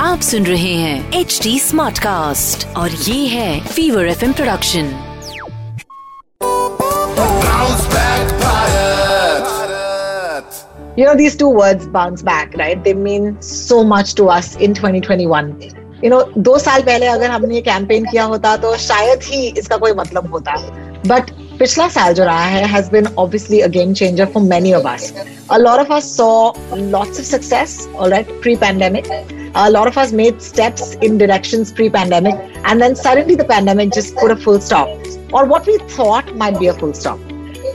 आप सुन रहे हैं एच डी स्मार्ट कास्ट और ये है fever F M production You to these two words bounce back, right? They mean so much to us in 2021. You know, दो साल पहले अगर हमने ये कैंपेन किया होता तो शायद ही इसका कोई मतलब होता बट पिछला साल जो रहा है has been obviously a game changer for many of us. A lot of us saw lots of success, all right, pre-pandemic. A lot of us made steps in directions pre-pandemic, and then suddenly the pandemic just put a full stop, or what we thought might be a full stop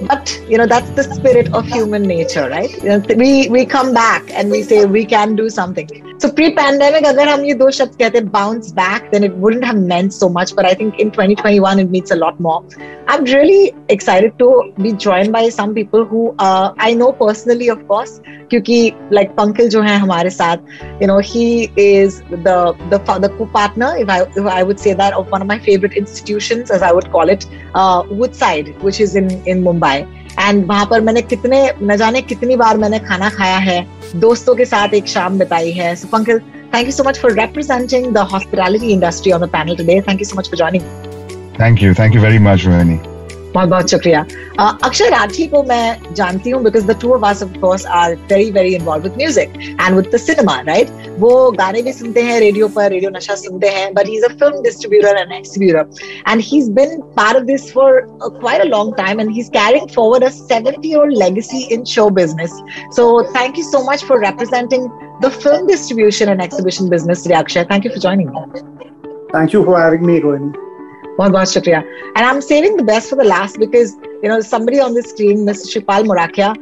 but you know that's the spirit of human nature right you know, we we come back and we say we can do something So pre-pandemic, अगर हम ये दो शब्द कहते bounce back, then it wouldn't have meant so much. But I think in 2021, it means a lot more. I'm really excited to be joined by some people who uh, I know personally, of course, क्योंकि like Pankil जो है हमारे साथ, you know, he is the the the co-partner, if I if I would say that, of one of my favorite institutions, as I would call it, uh, Woodside, which is in in Mumbai. And वहाँ पर मैंने कितने, न जाने कितनी बार मैंने खाना खाया है, दोस्तों के साथ एक शाम बिताई है। So Pankaj thank you so much for representing the hospitality industry on the panel today thank you so much for joining thank you thank you very much Rohini बहुत बहुत शुक्रिया Uh, अक्षय राठी को मैं जानती हूँ because the two of us of course are very very involve with music and with the cinema right वो गाने भी सुनते हैं रेडियो पर रेडियो नशा सुनते हैं but he is a film distributor and exhibitor and he is been part of this for quite a long time and he is carrying forward a 70 year legacy in show business so thank you so much for representing the film distribution and exhibition business today akshay thank you for joining Thank you for having me, Rohini. बहुत बहुत शुक्रिया। And I am saving the best for the last because you know same on the screen mister Shivpal Murakhiya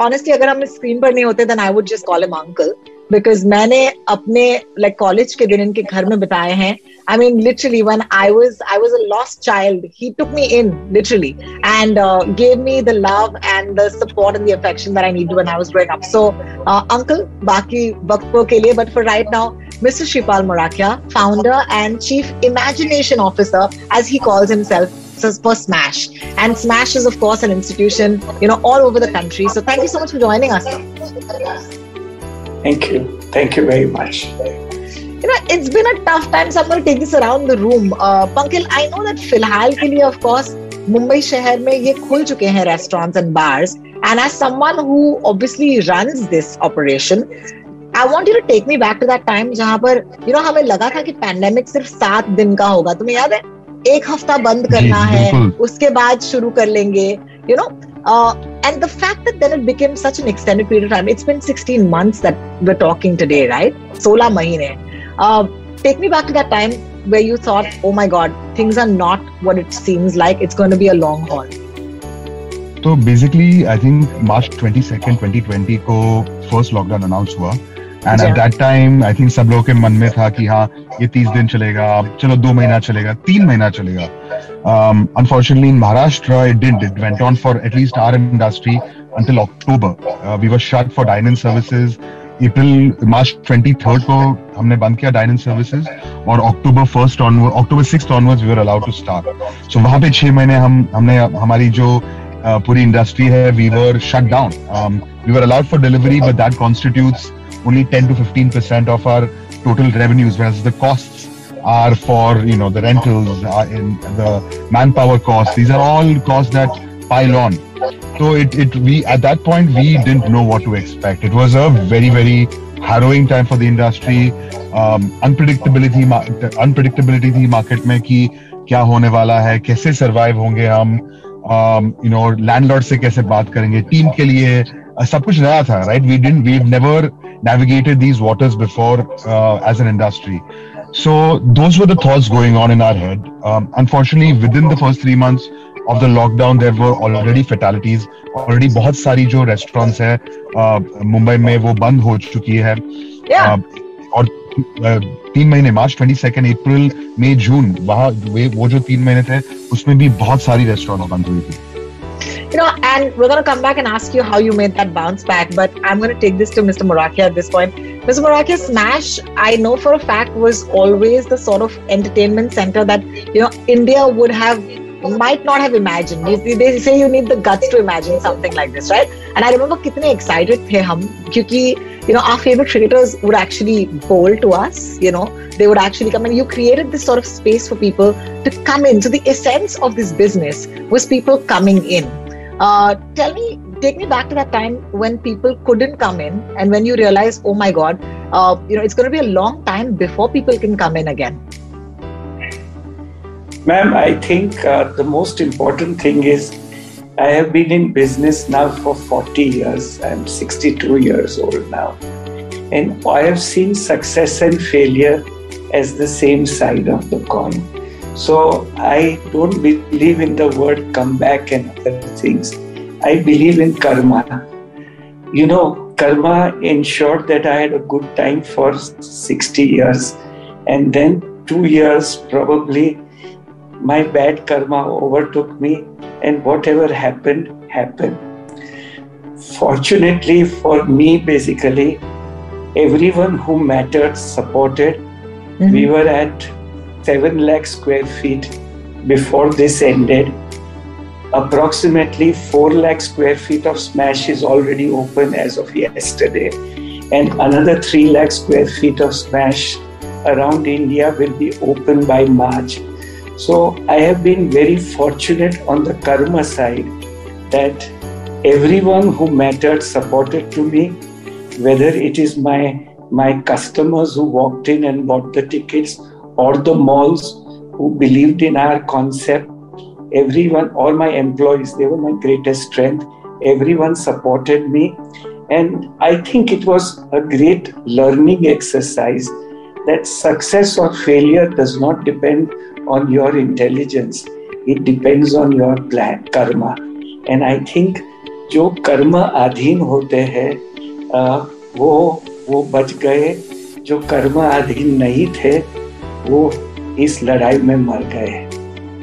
honestly अगर हम स्क्रीन पर नहीं होते I would just call em uncle because मैंने अपने लाइक कॉलेज के दिन इनके घर में बिताए हैं। I mean literally when I was I was a lost child he took me in literally and gave me the love and the support and the affection I need to when I was growing up so uncle बाकी वक्त के लिए but for right now Mr. Shipal Morakia, founder and chief imagination officer, as he calls himself, so for Smash. And Smash is, of course, an institution, you know, all over the country. So, thank you so much for joining us. Thank you. Thank you very much. you know, it's been a tough time. So I'm going to take this around the room. Uh, Pankil, I know that फिलहाल के लिए, of course, Mumbai शहर में ये खुल चुके हैं restaurants and bars. And as someone who obviously runs this operation, I want you to take me back to that time जहाँ पर you know हमें लगा था कि pandemic सिर्फ़ सात दिन का होगा. तुम्हें याद है? एक हफ़्ता बंद करना है। उसके बाद शुरू कर लेंगे. You know, uh, and the fact that then it became such an extended period of time. It's been 16 months that we're talking today, right? 16 महीने. Uh, take me back to that time where you thought, oh my God, things are not what it seems like. It's going to be a long haul. तो basically I think March 22nd 2020 को first lockdown announce हुआ and at that time I think सब लोगों के मन में था कि हाँ ये तीस दिन चलेगा चलो दो महीना चलेगा तीन महीना चलेगा। Unfortunately in Maharashtra it did it went on for at least our industry until October. We were shut for dine in services April March 23rd को हमने बंद किया डाइन सर्विसेज़ और October first onward October six onward we are allowed to start so वहाँ पे छह महीने हम हमने हमारी जो uh, पूरी इंडस्ट्री है we were shut down we were allowed for delivery but that constitutes only 10 to 15 percent of our total revenues, whereas the costs are for you know the rentals, uh, in the manpower costs. These are all costs that pile on. So it, it we at that point we didn't know what to expect. It was a very very harrowing time for the industry. Um, unpredictability ma- unpredictability थी market में कि क्या होने वाला है कैसे survive होंगे हम um, you know landlord से कैसे बात करेंगे टीम के लिए uh, सब कुछ नया था right we didn't we never navigated these waters before as an industry so those were the thoughts going on in our head unfortunately within the first three months of the lockdown there were already fatalities already बहुत सारी जो restaurants है मुंबई में वो बंद हो चुकी है और तीन महीने मार्च ट्वेंटी सेकेंड अप्रैल मई जून वहाँ वो जो तीन महीने थे उसमें भी बहुत सारी रेस्टोरेंट बंद हुई थी You know, and we're going to come back and ask you how you made that bounce back. But I'm going to take this to Mr. Morakia at this point. Mr. Morakia, Smash, I know for a fact, was always the sort of entertainment center that, you know, India would have might not have imagined. You- They say you need the guts to imagine something like this, right? And I remember कितने excited थे हम क्योंकि you know our favorite cricketers would actually bowl to us. You know they would actually come and you created this sort of space for people to come in. So the essence of this business was people coming in. Uh, tell me, take me back to that time when people couldn't come in and when you realized, oh my God, uh, you know, it's going to be a long time before people can come in again. Ma'am, I think uh, the most important thing is I have been in business now for 40 years. I'm 62 years old now. And I have seen success and failure as the same side of the coin. So I don't believe in the word comeback and other things. I believe in karma. You know, karma ensured that I had a good time for 60 years. And then two years probably my bad karma overtook me and whatever happened happened fortunately for me basically everyone who mattered supported we mm-hmm. were at 7 lakh square feet before this ended. Approximately 4 lakh square feet of smash is already open as of yesterday. And another 3 lakh square feet of smash around india will be open by march. So I have been very fortunate on the karma side that everyone who mattered supported to me, whether it is my my customers who walked in and bought the tickets or the malls who believed in our concept. Everyone, all my employees, they were my greatest strength. Everyone supported me. And I think it was a great learning exercise that success or failure does not depend on your intelligence it depends on your plan karma and i think जो कर्म अधीन होते हैं अ, वो वो बच गए जो कर्म अधीन नहीं थे वो इस लड़ाई में मर गए।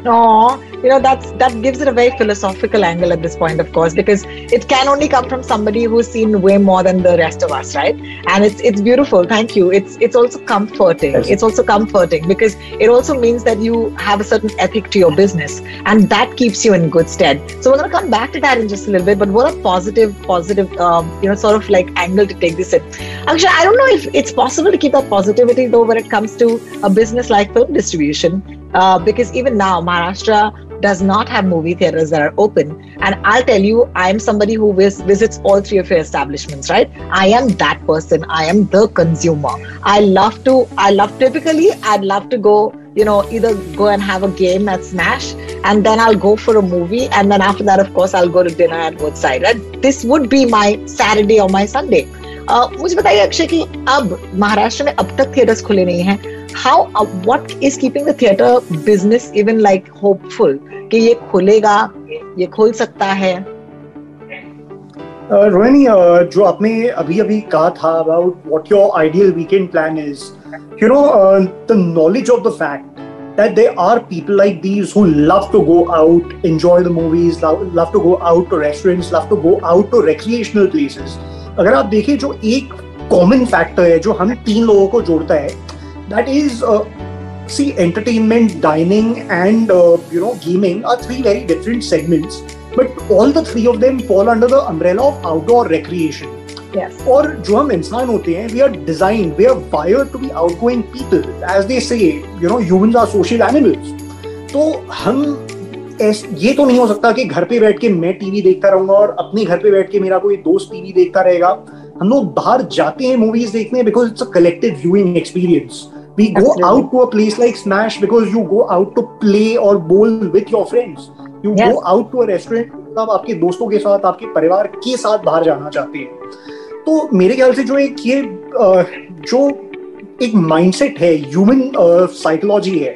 No, you know that's that gives it a very philosophical angle at this point, of course, because it can only come from somebody who's seen way more than the rest of us, right? And it's it's beautiful. Thank you. It's it's also comforting. It's also comforting because it also means that you have a certain ethic to your business, and that keeps you in good stead. So we're gonna come back to that in just a little bit. But what a positive, positive, um, you know, sort of like angle to take this in. Actually, I don't know if it's possible to keep that positivity though when it comes to a business like film distribution uh, because even now Maharashtra does not have movie theaters that are open. And I'll tell you, I'm somebody who vis- visits all three of your establishments, right? I am that person. I am the consumer. I love to, I love typically, I'd love to go, you know, either go and have a game at Smash, and then I'll go for a movie. And then after that, of course, I'll go to dinner at Woodside. Right? This would be my Saturday or my Sunday. Uh, मुझे बताइए अक्षय कि अब महाराष्ट्र में अब तक theatres खुले नहीं हैं how what is keeping the theatre business even like hopeful कि ये खुलेगा ये खुल सकता है Uh, रोहिणी uh, जो आपने अभी अभी कहा था about what your ideal weekend plan is you know the knowledge of the fact that there are people like these who love to go out, enjoy the movies, love, love to go out to restaurants, love to go out to recreational places. अगर आप देखें जो एक common factor है जो हम तीन लोगों को जोड़ता है that is see entertainment dining and uh, you know gaming are three very different segments but all the three of them fall under the umbrella of outdoor recreation. Yes और जो हम इंसान होते हैं we are design we are wired to be outgoing people as they say you know humans are social animals तो हम ये तो नहीं हो सकता कि घर पे बैठ के मैं टीवी देखता रहूँगा और अपने घर पे बैठ के मेरा कोई दोस्त टीवी देखता रहेगा। हम लोग बाहर जाते हैं मूवीज़ देखने because it's a collective viewing experience we go Absolutely. out to a place like smash because you go out to play or bowl with your friends you Yes. go out to a restaurant मतलब आपके दोस्तों के साथ आपके परिवार के साथ बाहर जाना चाहते हैं तो मेरे ख्याल से जो एक ये जो एक माइंडसेट है ह्यूमन साइकोलॉजी है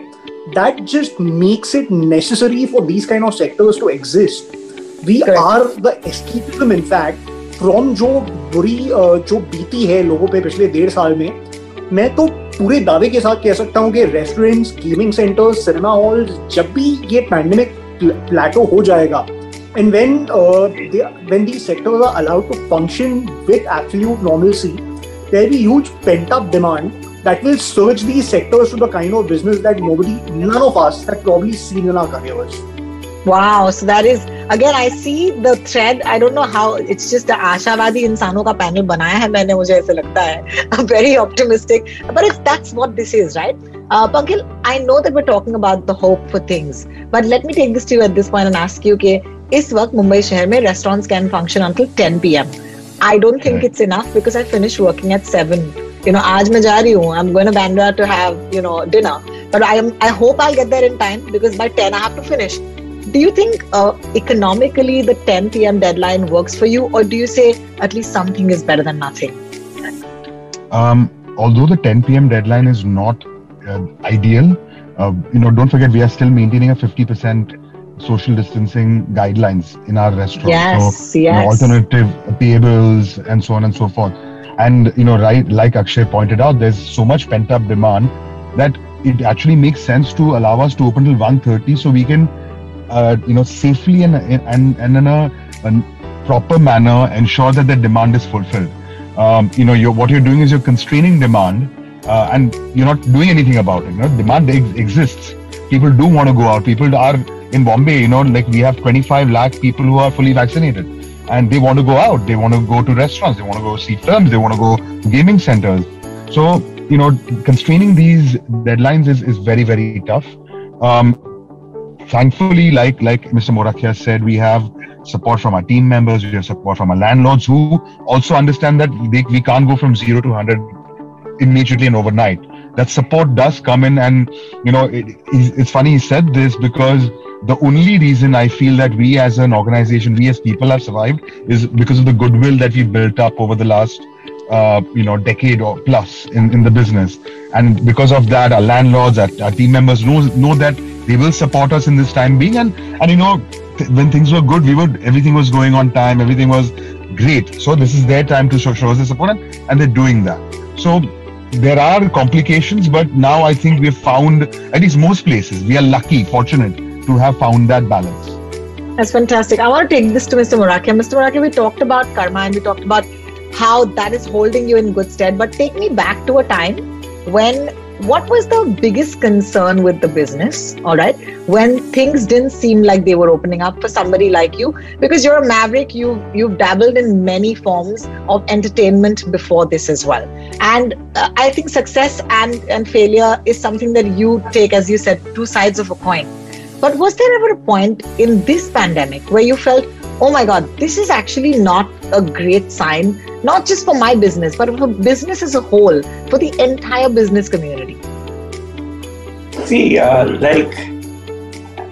that just makes it necessary for these kind of sectors to exist we. Are the escapism in fact from जो बुरी जो बीती है लोगों पे पिछले डेढ़ साल में मैं तो पूरे दावे के साथ कह सकता हूँ कि restaurants gaming centres cinema hall जब भी ये पैंडेमिक प्लेटो हो जाएगा uh, they, when these sectors are allowed to function with absolute normalcy there will be huge pent up demand that will surge these sectors to the kind of business that nobody none of us had probably seen in our careers Wow, so that is again I see the thread. I don't know how it's just the आशावादी इंसानों का panel बनाया है मैंने मुझे ऐसे लगता है. I'm very optimistic, but it's that's what this is, right? Uh, Pankil, I know that we're talking about the hope for things, but let me take this to you at this point and ask you कि इस वक्त मुंबई शहर में restaurants can function until 10 p.m. I don't think Right. it's enough because I finish working at 7. You know, आज मैं जा रही हूँ. I'm going to Bandra to have, you know, dinner. But I am I hope I'll get there in time because by 10 I have to finish. Do you think uh, economically the 10 p.m. deadline works for you, or do you say at least something is better than nothing? Um, although the 10 p.m. deadline is not uh, ideal, uh, you know, don't forget we are still maintaining a 50% social distancing guidelines in our restaurant. Yes, so, you know, alternative tables and so on and so forth. And you know, right, like Akshay pointed out, there's so much pent-up demand that it actually makes sense to allow us to open till 1.30 so we can, uh, you know, safely and and and in a, a proper manner ensure that the demand is fulfilled um, you know, you're, what you're doing is you're constraining demand, uh, and you're not doing anything about it. You know, demand ex- exists. People do want to go out. People are in Bombay. You know, like we have 25 lakh people who are fully vaccinated, and they want to go out. They want to go to restaurants. They want to go see films. They want to go gaming centers. So, you know, constraining these deadlines is, is very very tough. Um, thankfully, like like Mr. Morakia said, we have support from our team members, we have support from our landlords who also understand that they, we can't go from zero to 100 immediately and overnight. That support does come in, and you know, it, it's funny he said this because the only reason I feel that we as an organization, we as people have survived is because of the goodwill that we built up over the last uh, you know decade or plus in, in the business and because of that our landlords our, our team members know know that they will support us in this time being and and you know th- when things were good we were everything was going on time everything was great so this is their time to show, show us the support and, they're doing that so there are complications but now i think we've found at least most places we are lucky fortunate to have found that balance That's fantastic. I want to take this to Mr. Morakia. Mr. Morakia, we talked about karma and we talked about how that is holding you in good stead. But take me back to a time when what was the biggest concern with the business? All right, when things didn't seem like they were opening up for somebody like you, because you're a maverick, you you've dabbled in many forms of entertainment before this as well. And uh, I think success and and failure is something that you take, as you said, two sides of a coin. But was there ever a point in this pandemic where you felt, oh my God, this is actually not a great sign, not just for my business, but for business as a whole, for the entire business community? See, uh, like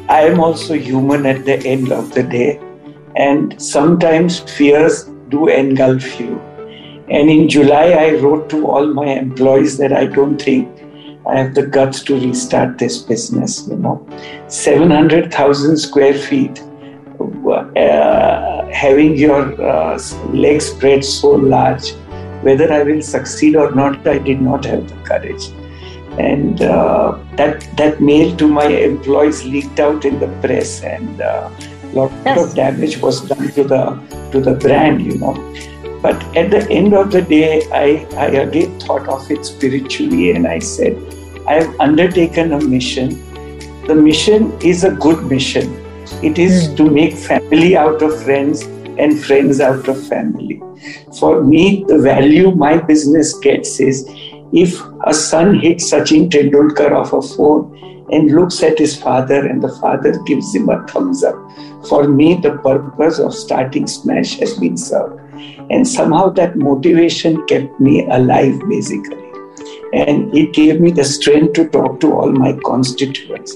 I am also human at the end of the day, and sometimes fears do engulf you. And in July, I wrote to all my employees that I don't think I have the guts to restart this business. You know, 700,000 square feet, uh, having your uh, legs spread so large, whether I will succeed or not, I did not have the courage. And uh, that that mail to my employees leaked out in the press and a lot Yes. of damage was done to the to the brand you know. But at the end of the day I, I again thought of it spiritually and i said i have undertaken a mission. The mission is a good mission it is Hmm. to make family out of friends and friends out of family for me the value my business gets is if a son hits Sachin Tendulkar off a phone and looks at his father and the father gives him a thumbs up, for me, the purpose of starting Smash has been served. And somehow that motivation kept me alive, basically. And it gave me the strength to talk to all my constituents.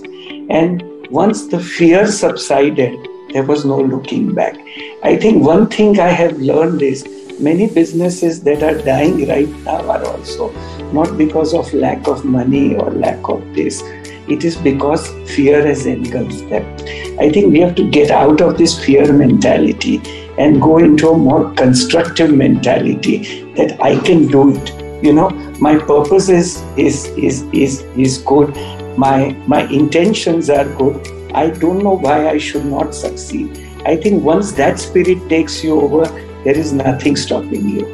And once the fear subsided, there was no looking back. I think one thing I have learned is many businesses that are dying right now are also not because of lack of money or lack of this. It is because fear has engulfed them. I think we have to get out of this fear mentality and go into a more constructive mentality that I can do it. You know, my purpose is is is is, is good My my intentions are good. I don't know why I should not succeed. I think once that spirit takes you over, there is nothing stopping you.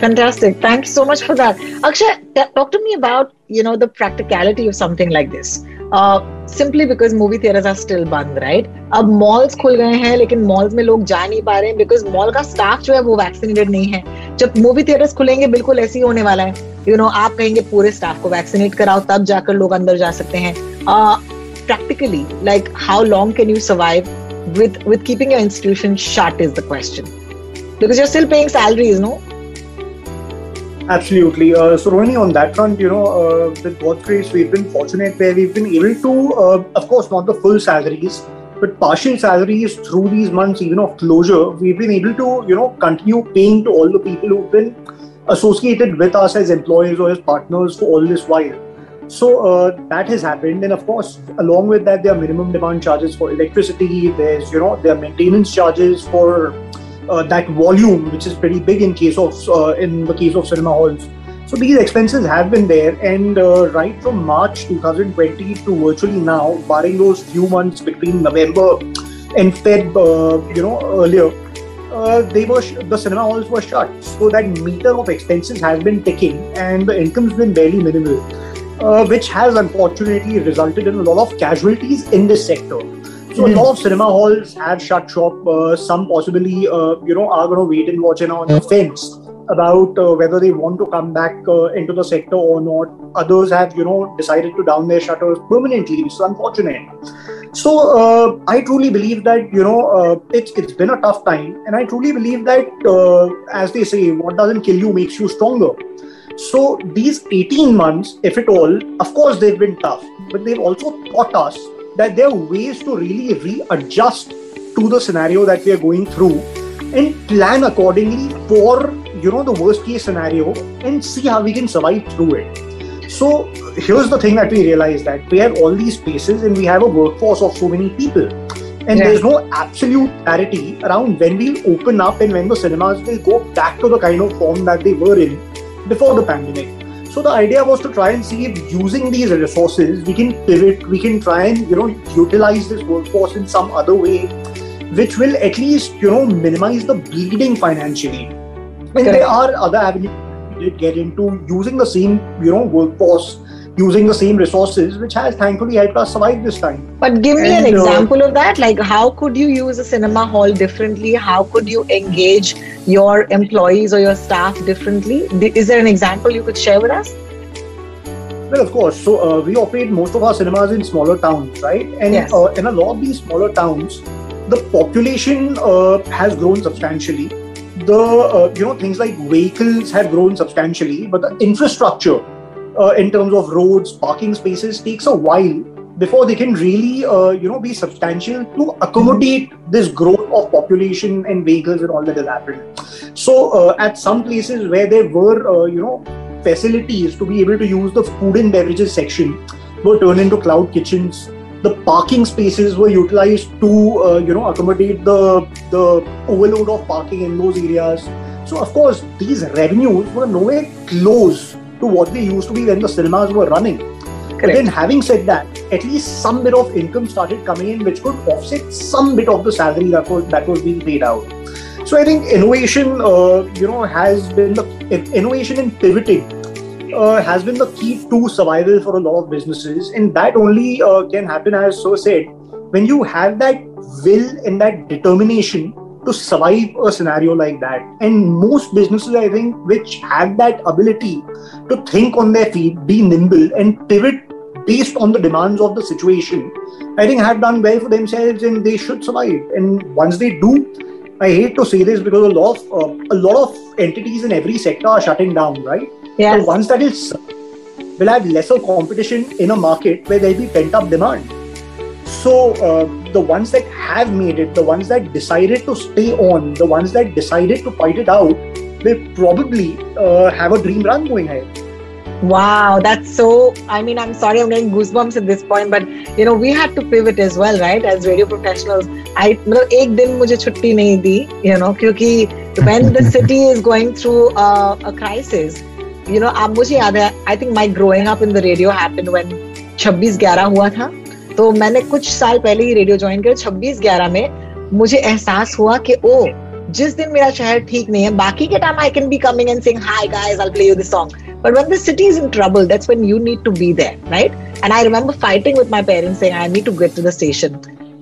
Fantastic. Thank you so much for that. Akshay, t- talk to me about, you know, the practicality of something like this. Simply because movie theatres are still बंद right अब malls खुल गए हैं लेकिन malls में लोग जा नहीं पा रहे हैं बिकॉज मॉल का स्टाफ जो है वो वैक्सीनेटेड नहीं है जब मूवी थिएटर्स खुलेंगे बिल्कुल ऐसे ही होने वाला है। यू you नो know, आप कहेंगे पूरे स्टाफ को वैक्सीनेट कराओ तब जाकर लोग अंदर जा सकते हैं। Practically like how long can you survive with with keeping your institution shut is the question because you're still paying salary no Absolutely. Uh, so, Rohini, on that front, you know, uh, with God's we've been fortunate where we've been able to, uh, of course, not the full salaries, but partial salaries through these months, even of closure, we've been able to, you know, continue paying to all the people who've been associated with us as employees or as partners for all this while. So uh, that has happened, and of course, along with that, there are minimum demand charges for electricity. There's, you know, there are maintenance charges for uh, that volume, which is pretty big in case of uh, in the case of cinema halls. So these expenses have been there, and uh, right from March 2020 to virtually now, barring those few months between November and Feb, uh, you know, earlier, uh, they were sh- the cinema halls were shut. So that meter of expenses has been ticking, and the income's been barely minimal, uh, which has unfortunately resulted in a lot of casualties in this sector. So mm. a lot of cinema halls have shut shop. Uh, some possibly, uh, you know, are going to wait and watch and on the fence about uh, whether they want to come back uh, into the sector or not. Others have, you know, decided to down their shutters permanently, which is unfortunate. So uh, I truly believe that you know uh, it's it's been a tough time, and I truly believe that as they say, what doesn't kill you makes you stronger. So these 18 months, if at all, of course they've been tough, but they've also taught us that there are ways to really readjust to the scenario that we are going through and plan accordingly for you know the worst case scenario and see how we can survive through it so here's the thing that we realize that we have all these spaces and we have a workforce of so many people and yeah. there's no absolute clarity around when we open up and when the cinemas will go back to the kind of form that they were in before the pandemic so the idea was to try and see if using these resources we can pivot, we can try and you know utilize this workforce in some other way, which will at least you know minimize the bleeding financially. And there are other avenues we did get into using the same you know workforce using the same resources, which has thankfully helped us survive this time. But give me and, an uh, example uh, of that. Like, how could you use a cinema hall differently? How could you engage your employees or your staff differently? Is there an example you could share with us? Well, of course. So uh, we operate most of our cinemas in smaller towns, right? And yes. uh, in a lot of these smaller towns, the population uh, has grown substantially. The uh, you know things like vehicles have grown substantially, but the infrastructure uh, in terms of roads, parking spaces takes a while before they can really uh, you know be substantial to accommodate this growth of population and vehicles and all that has happened. So uh, at some places where there were uh, you know facilities to be able to use the food and beverages section were turned into cloud kitchens. The parking spaces were utilized to uh, you know accommodate the the overload of parking in those areas. So of course these revenues were nowhere close to what they used to be when the cinemas were running. Correct. But then, having said that, at least some bit of income started coming in, which could offset some bit of the salary that was that was being paid out. So I think innovation, uh, you know, has been the innovation in pivoting uh, has been the key to survival for a lot of businesses, and that only uh, can happen, as so said, when you have that will and that determination to survive a scenario like that. And most businesses, I think, which have that ability to think on their feet, be nimble, and pivot based on the demands of the situation, I think have done well for themselves and they should survive. And once they do, I hate to say this because a lot of uh, a lot of entities in every sector are shutting down, right? Yeah. So once that is, will have lesser competition in a market where there'll be pent up demand. So uh, the ones that have made it, the ones that decided to stay on, the ones that decided to fight it out, will probably uh, have a dream run going ahead. Wow, that's so. I mean, I'm sorry, I'm getting goosebumps at this point, but you know, we had to pivot as well, right? As radio professionals, I मतलब एक दिन मुझे छुट्टी नहीं दी, you know, क्योंकि when the city is going through a, a crisis, you know आप मुझे याद है I think my growing up in the radio happen ग्यारह हुआ था। तो मैंने कुछ साल पहले ही रेडियो ज्वाइन किया 26 ग्यारह में मुझे एहसास हुआ कि, ओ, जिस दिन मेरा शहर ठीक नहीं है, बाकी के time I can be coming and sing hi guys I play you this song but when the city is in trouble that's when you need to be there right and I remember fighting with my parents saying I need to get to the station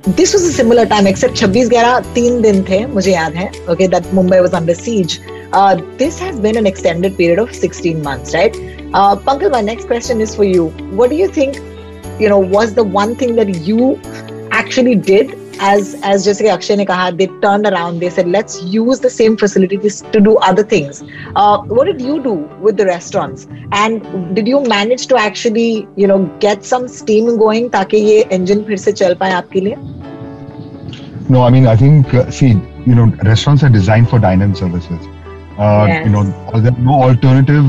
this was a similar time except 26 ग्यारह तीन दिन थे, मुझे याद है okay that Mumbai was under siege Uh, this has been an extended period of 16 months, right? Uh, Pankaj, my next question is for you. What do you think, you know, was the one thing that you actually did as as Jessica Akshay ne kaha, they turned around. They said, let's use the same facilities to do other things. Uh, what did you do with the restaurants? And did you manage to actually, you know, get some steam going ताकि ये engine फिर से चल पाए आपके लिए? No, I mean, I think, uh, see, you know, restaurants are designed for dine-in services. Uh, Yes. You know, there are no alternative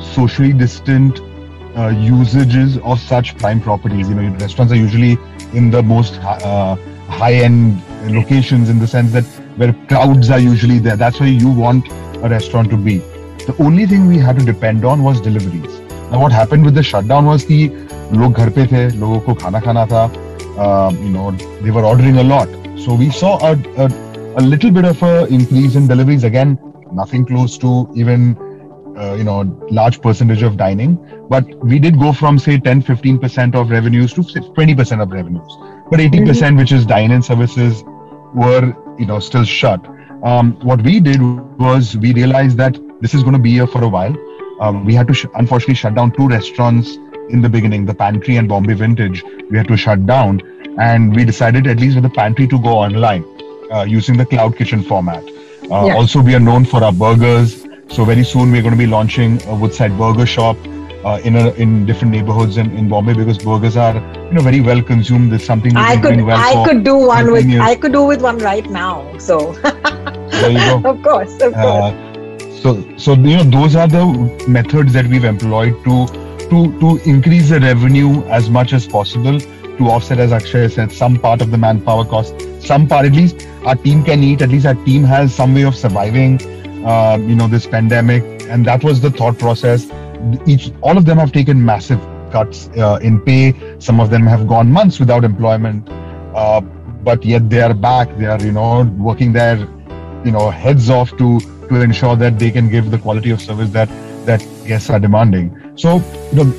socially distant uh, usages of such prime properties. You know, restaurants are usually in the most uh, high-end locations in the sense that where crowds are usually there. That's where you want a restaurant to be. The only thing we had to depend on was deliveries. Now, what happened with the shutdown was कि लोग घर पे थे, लोगों को खाना खाना था. Um, you know, they were ordering a lot. So we saw a, a, a little bit of a increase in deliveries. Again, nothing close to even uh, you know large percentage of dining. But we did go from say 10 15% of revenues to 20% of revenues. But 80% which is dine-in services were you know still shut. Um, what we did was we realized that this is going to be here for a while. Um, we had to sh- unfortunately shut down two restaurants in the beginning the pantry and bombay vintage. We had to shut down and we decided at least with the pantry to go online uh, using the cloud kitchen format uh, Yeah. also we are known for our burgers so very soon we're going to be launching a Woodside Burger Shop uh, in a, in different neighborhoods in, in Bombay because burgers are you know very well consumed. It's something I could well I could do one with years. I could do with one right now. So There you go. of course, of course. Uh, so so you know those are the methods that we've employed to to to increase the revenue as much as possible to offset as Akshay said some part of the manpower cost. Some part at least our team can eat. At least our team has some way of surviving uh, you know this pandemic. And that was the thought process. Each all of them have taken massive cuts uh, in pay. Some of them have gone months without employment. Uh, but yet they are back. They are you know working their you know heads off to to ensure that they can give the quality of service that that guests are demanding so you know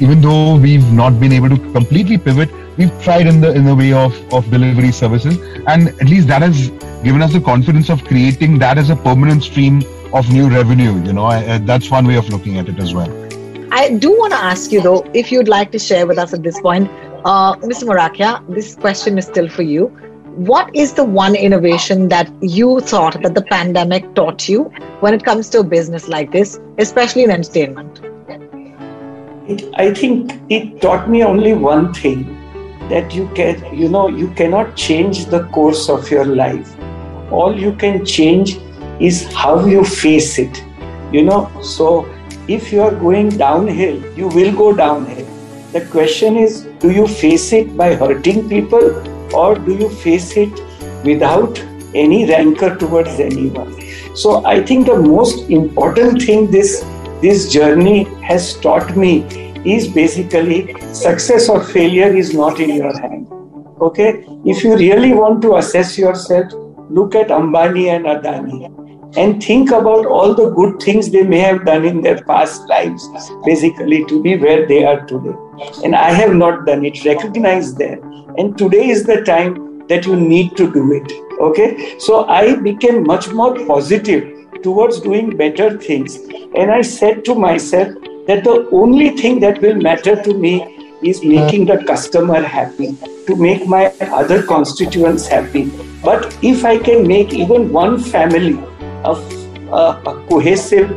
even though we've not been able to completely pivot we've tried in the in the way of of delivery services and at least that has given us the confidence of creating that as a permanent stream of new revenue you know I, I- that's one way of looking at it as well I do want to ask you though, if you'd like to share with us at this point, uh, Mr. Morakia, this question is still for you. What is the one innovation that you thought that the pandemic taught you when it comes to a business like this, especially in entertainment? It, I think it taught me only one thing that you can, you know, you cannot change the course of your life. All you can change is how you face it. You know, so if you are going downhill, you will go downhill. The question is do you face it by hurting people or do you face it without any rancor towards anyone? So I think the most important thing this this journey has taught me is basically success or failure is not in your hand. Okay? If you really want to assess yourself, look at Ambani and Adani and think about all the good things they may have done in their past lives, basically to be where they are today. And I have not done it. Recognize that. And today is the time that you need to do it. Okay? So I became much more positive towards doing better things. And I said to myself that the only thing that will matter to me is making the customer happy, to make my other constituents happy. But if I can make even one family a, a, a cohesive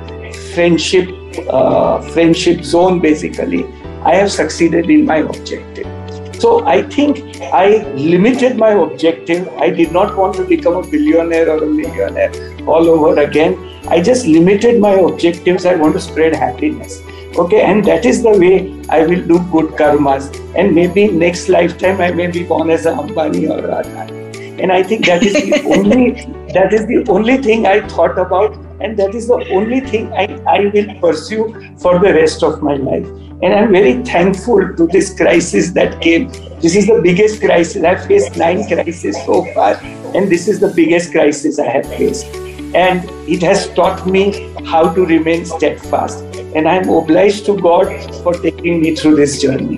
friendship, uh, friendship zone, basically, I have succeeded in my objective. So I think I limited my objective. I did not want to become a billionaire or a millionaire all over again. I just limited my objectives. I want to spread happiness. Okay, and that is the way I will do good karmas. And maybe next lifetime I may be born as a Ambani or a Adani. And I think that is the only that is the only thing I thought about, and that is the only thing I, I will pursue for the rest of my life. And I'm very thankful to this crisis that came. This is the biggest crisis. I've faced nine crises so far, and this is the biggest crisis I have faced. And it has taught me how to remain steadfast. and I'm obliged to God for taking me through this journey.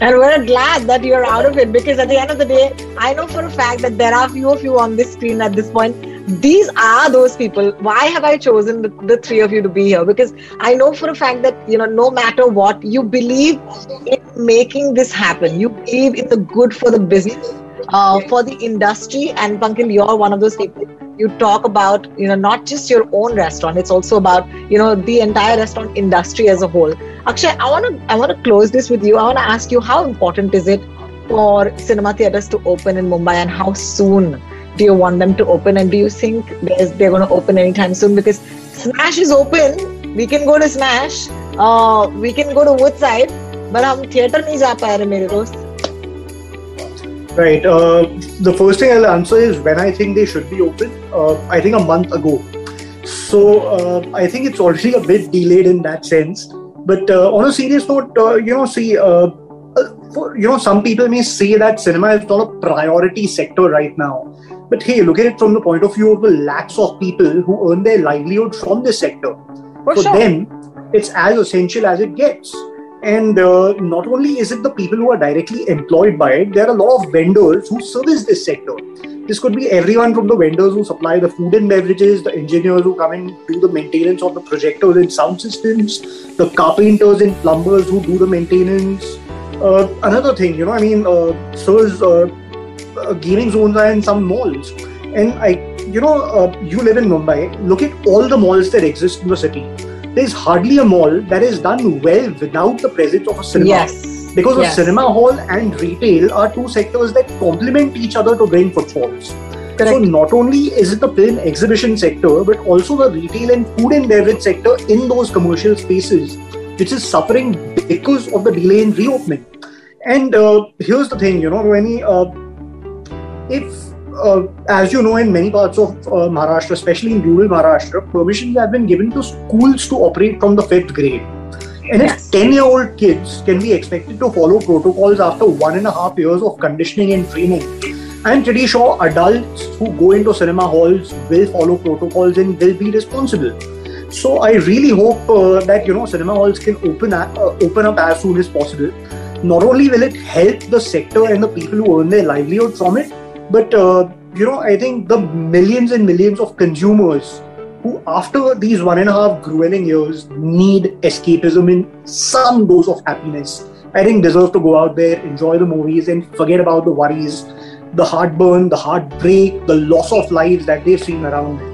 And we're glad that you're out of it because at the end of the day, I know for a fact that there are few of you on this screen at this point. These are those people. Why have I chosen the, the three of you to be here? Because I know for a fact that, you know, no matter what, you believe in making this happen. You believe in the good for the business, uh, for the industry. And Pankil, you're one of those people you talk about you know not just your own restaurant it's also about you know the entire restaurant industry as a whole akshay i want to i want to close this with you i want to ask you how important is it for cinema theaters to open in mumbai and how soon do you want them to open and do you think they're going to open anytime soon because smash is open we can go to smash uh, we can go to woodside but हम theatre नहीं जा पा रहे मेरे दोस्त Right. Uh, the first thing I'll answer is when I think they should be open. Uh, I think a month ago. So uh, I think it's already a bit delayed in that sense. But uh, on a serious note, uh, you know, see, uh, for, you know, some people may say that cinema is not a priority sector right now. but hey, look at it from the point of view of the lakhs of people who earn their livelihood from this sector. For For sure. them, it's as essential as it gets. And uh, not only is it the people who are directly employed by it, there are a lot of vendors who service this sector. This could be everyone from the vendors who supply the food and beverages, the engineers who come and do the maintenance of the projectors and sound systems, the carpenters and plumbers who do the maintenance. Uh, another thing, you know, I mean, uh, so is uh, uh, gaming zones are in some malls. And I, you know, uh, you live in Mumbai. Look at all the malls that exist in the city. There's hardly a mall that is done well without the presence of a cinema. yes Because Yes. a cinema hall and retail are two sectors that complement each other to bring footfalls. Correct. So not only is it the film exhibition sector, but also the retail and food and beverage sector in those commercial spaces, which is suffering because of the delay in reopening. And uh, here's the thing, you know, when he, uh, if uh, as you know, in many parts of uh, Maharashtra, especially in rural Maharashtra, permissions have been given to schools to operate from the fifth grade. And Yes. if 10 year old kids can be expected to follow protocols after one and a half years of conditioning and training, I'm pretty sure adults who go into cinema halls will follow protocols and will be responsible. So I really hope uh, that you know cinema halls can open a- uh, open up as soon as possible. Not only will it help the sector and the people who earn their livelihood from it, but uh, you know I think the millions and millions of consumers who, after these one and a half grueling years, need escapism in some dose of happiness. I think deserve to go out there, enjoy the movies, and forget about the worries, the heartburn, the heartbreak, the loss of lives that they've seen around.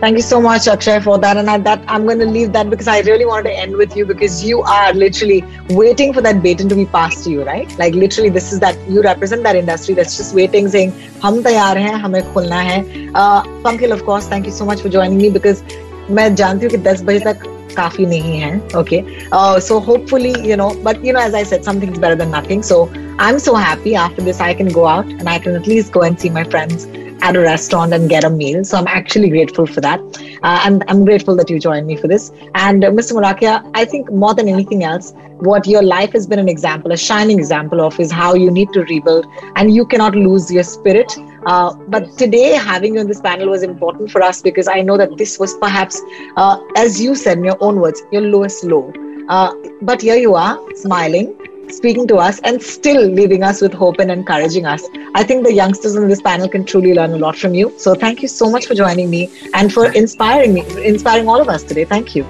Thank you so much, Akshay, for that. And I, that I'm going to leave that because I really wanted to end with you because you are literally waiting for that baton to be passed to you, right? Like literally, this is that you represent that industry that's just waiting, saying, "हम तैयार हैं, हमें खुलना है." Uh, Pankil, of course, thank you so much for joining me because मैं जानती हूँ कि 10 बजे तक काफी नहीं है okay uh, so hopefully you know but you know as i said something's better than nothing so i'm so happy after this i can go out and i can at least go and see my friends at a restaurant and get a meal. So i'm actually grateful for that. Uh, and i'm grateful that you joined me for this. And uh, mr morakia i think more than anything else what your life has been an example a shining example of is how you need to rebuild and you cannot lose your spirit. Uh, but today, having you on this panel was important for us because I know that this was perhaps, uh, as you said in your own words, your lowest low. Uh, but here you are, smiling, speaking to us, and still leaving us with hope and encouraging us. I think the youngsters on this panel can truly learn a lot from you. So thank you so much for joining me and for inspiring me, inspiring all of us today. Thank you.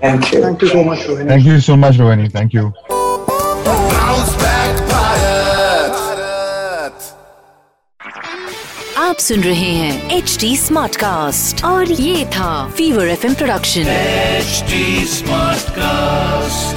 Thank you. Thank you so much, Rohini. Thank you so much, Rohini. Thank you. Bounce back pirate. आप सुन रहे हैं H D smart cast और ये था fever F production HD Smartcast.